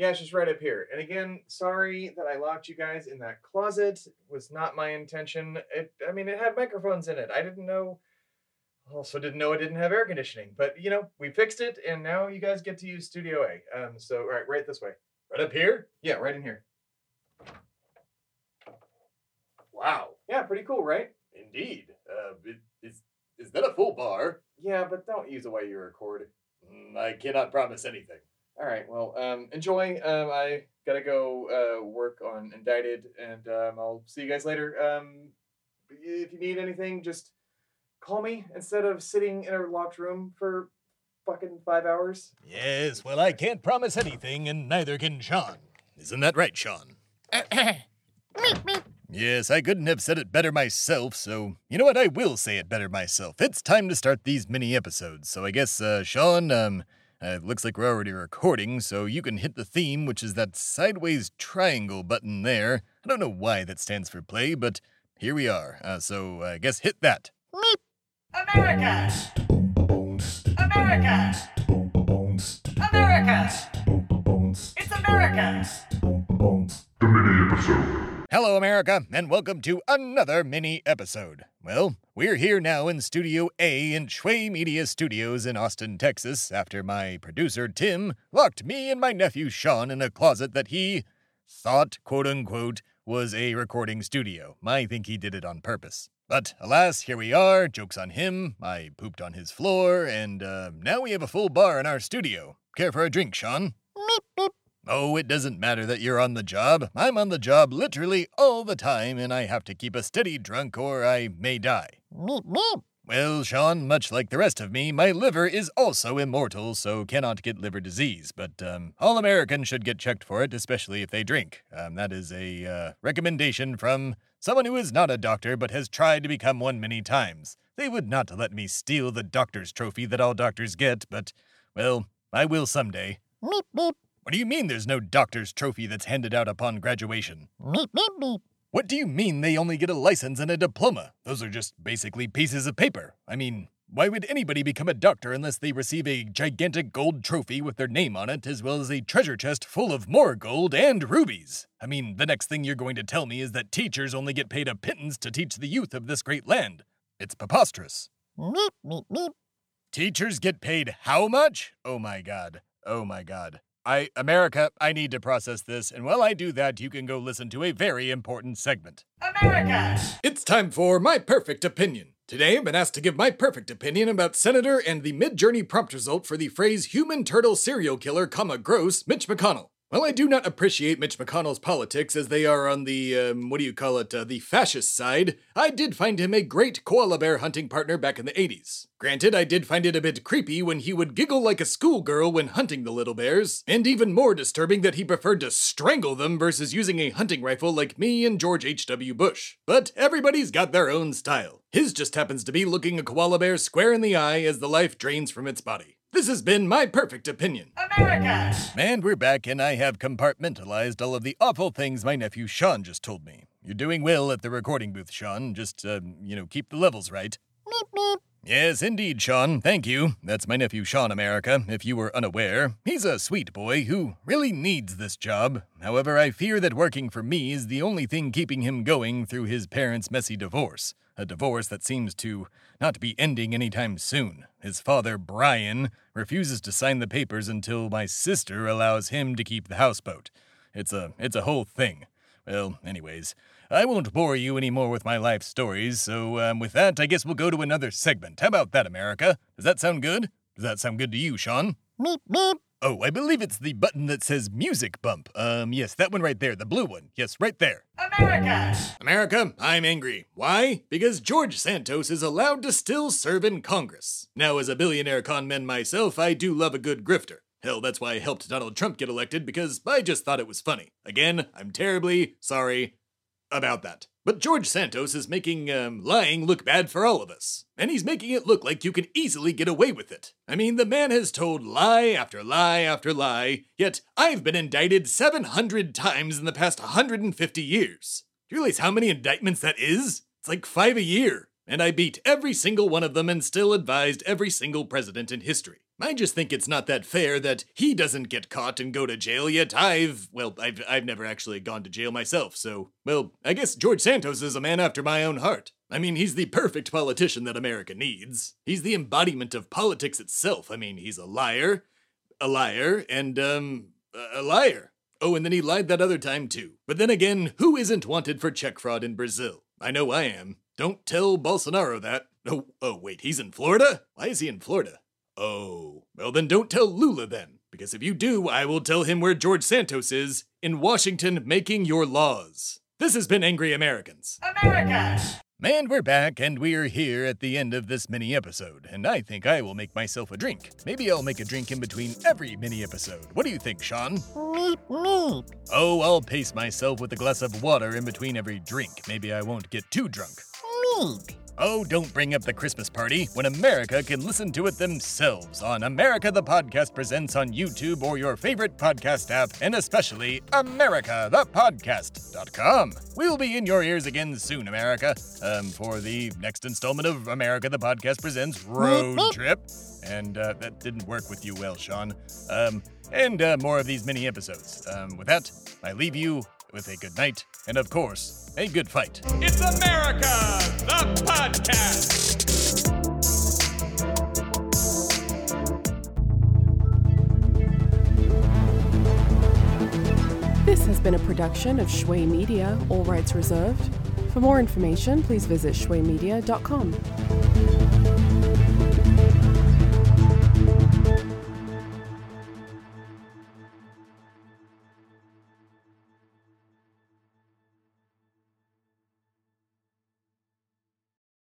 Yeah, it's just right up here. And again, sorry that I locked you guys in that closet. It was not my intention. It, I mean, it had microphones in it. I didn't know. Also, didn't know it didn't have air conditioning. But you know, we fixed it, and now you guys get to use Studio A. Um, so right, right this way. Right up here? Yeah, right in here. Wow. Yeah, pretty cool, right? Indeed. Uh, it, is, is that a full bar? Yeah, but don't use the way you record. Mm, I cannot promise anything. All right. Well, um, enjoy. Um, I gotta go uh, work on Indicted, and um, I'll see you guys later. Um, if you need anything, just call me instead of sitting in a locked room for fucking five hours. Yes, well, I can't promise anything, and neither can Shawn. Isn't that right, Shawn? meep, meep. Yes, I couldn't have said it better myself, so you know what? I will say it better myself. It's time to start these mini episodes, so I guess, uh, Shawn, um, uh, it looks like we're already recording, so you can hit the theme, which is that sideways triangle button there. I don't know why that stands for play, but here we are. Uh, so I guess hit that. Meep. America! America! America! It's America! The mini episode. Hello, America, and welcome to another mini episode. Well, we're here now in Studio A in Shway Media Studios in Austin, Texas, after my producer Tim locked me and my nephew Shawn in a closet that he thought, quote unquote, was a recording studio. I think he did it on purpose. But alas, here we are. Joke's on him. I pooped on his floor, and uh, now we have a full bar in our studio. Care for a drink, Shawn? Meep, meep. Oh, it doesn't matter that you're on the job. I'm on the job literally all the time, and I have to keep a steady drunk or I may die. Meep, meep. Well, Sean, much like the rest of me, my liver is also immortal, so cannot get liver disease. But um, all Americans should get checked for it, especially if they drink. Um, that is a uh, recommendation from someone who is not a doctor but has tried to become one many times. They would not let me steal the doctor's trophy that all doctors get, but, well, I will someday. Meep, meep. What do you mean there's no doctor's trophy that's handed out upon graduation? Meep, meep, meep. What do you mean they only get a license and a diploma? Those are just basically pieces of paper. I mean, why would anybody become a doctor unless they receive a gigantic gold trophy with their name on it, as well as a treasure chest full of more gold and rubies? I mean, the next thing you're going to tell me is that teachers only get paid a pittance to teach the youth of this great land. It's preposterous. Meep, meep, meep. Teachers get paid how much? Oh my god. Oh my god. I, America, I need to process this, and while I do that, you can go listen to a very important segment. America! It's time for my perfect opinion. Today, I've been asked to give my perfect opinion about Senator and the Midjourney prompt result for the phrase human turtle serial killer, comma, gross, Mitch McConnell. While I do not appreciate Mitch McConnell's politics as they are on the, um, what do you call it, uh, the fascist side, I did find him a great koala bear hunting partner back in the 80s. Granted, I did find it a bit creepy when he would giggle like a schoolgirl when hunting the little bears, and even more disturbing that he preferred to strangle them versus using a hunting rifle like me and George H.W. Bush. But everybody's got their own style. His just happens to be looking a koala bear square in the eye as the life drains from its body. This has been my perfect opinion. America! And we're back, and I have compartmentalized all of the awful things my nephew Shawn just told me. You're doing well at the recording booth, Shawn. Just, uh, you know, keep the levels right. Meep, meep. Yes, indeed, Shawn. Thank you. That's my nephew Shawn America, if you were unaware. He's a sweet boy who really needs this job. However, I fear that working for me is the only thing keeping him going through his parents' messy divorce. A divorce that seems to not be ending anytime soon. His father, Brian, refuses to sign the papers until my sister allows him to keep the houseboat. It's a it's a whole thing. Well, anyways, I won't bore you any more with my life stories, so um, with that, I guess we'll go to another segment. How about that, America? Does that sound good? Does that sound good to you, Shawn? Meep, meep. Oh, I believe it's the button that says music bump. Um, yes, that one right there, the blue one. Yes, right there. America! America, I'm angry. Why? Because George Santos is allowed to still serve in Congress. Now, as a billionaire conman myself, I do love a good grifter. Hell, that's why I helped Donald Trump get elected because I just thought it was funny. Again, I'm terribly sorry about that. But George Santos is making um, lying look bad for all of us. And he's making it look like you can easily get away with it. I mean, the man has told lie after lie after lie, yet I've been indicted 700 times in the past 150 years. Do you realize how many indictments that is? It's like five a year. And I beat every single one of them and still advised every single president in history. I just think it's not that fair that he doesn't get caught and go to jail, yet I've, well, I've, I've never actually gone to jail myself, so, well, I guess George Santos is a man after my own heart. I mean, he's the perfect politician that America needs. He's the embodiment of politics itself. I mean, he's a liar, a liar, and, um, a liar. Oh, and then he lied that other time too. But then again, who isn't wanted for check fraud in Brazil? I know I am. Don't tell Bolsonaro that. Oh, oh, wait, he's in Florida? Why is he in Florida? Oh, well then don't tell Lula then, because if you do, I will tell him where George Santos is, in Washington making your laws. This has been Angry Americans. America! And we're back, and we're here at the end of this mini episode, and I think I will make myself a drink. Maybe I'll make a drink in between every mini episode. What do you think, Shawn? Meep, meep. Oh, I'll pace myself with a glass of water in between every drink. Maybe I won't get too drunk. Meep. Oh, don't bring up the Christmas party when America can listen to it themselves on America the Podcast Presents on YouTube or your favorite podcast app, and especially AmericaThePodcast.com. We'll be in your ears again soon, America, um, for the next installment of America the Podcast Presents Road Trip. And uh, that didn't work with you well, Shawn. Um, and uh, more of these mini episodes. Um, with that, I leave you with a good night and, of course, a good fight. It's America, the podcast. This has been a production of Shway Media, all rights reserved. For more information, please visit shwaymedia.com.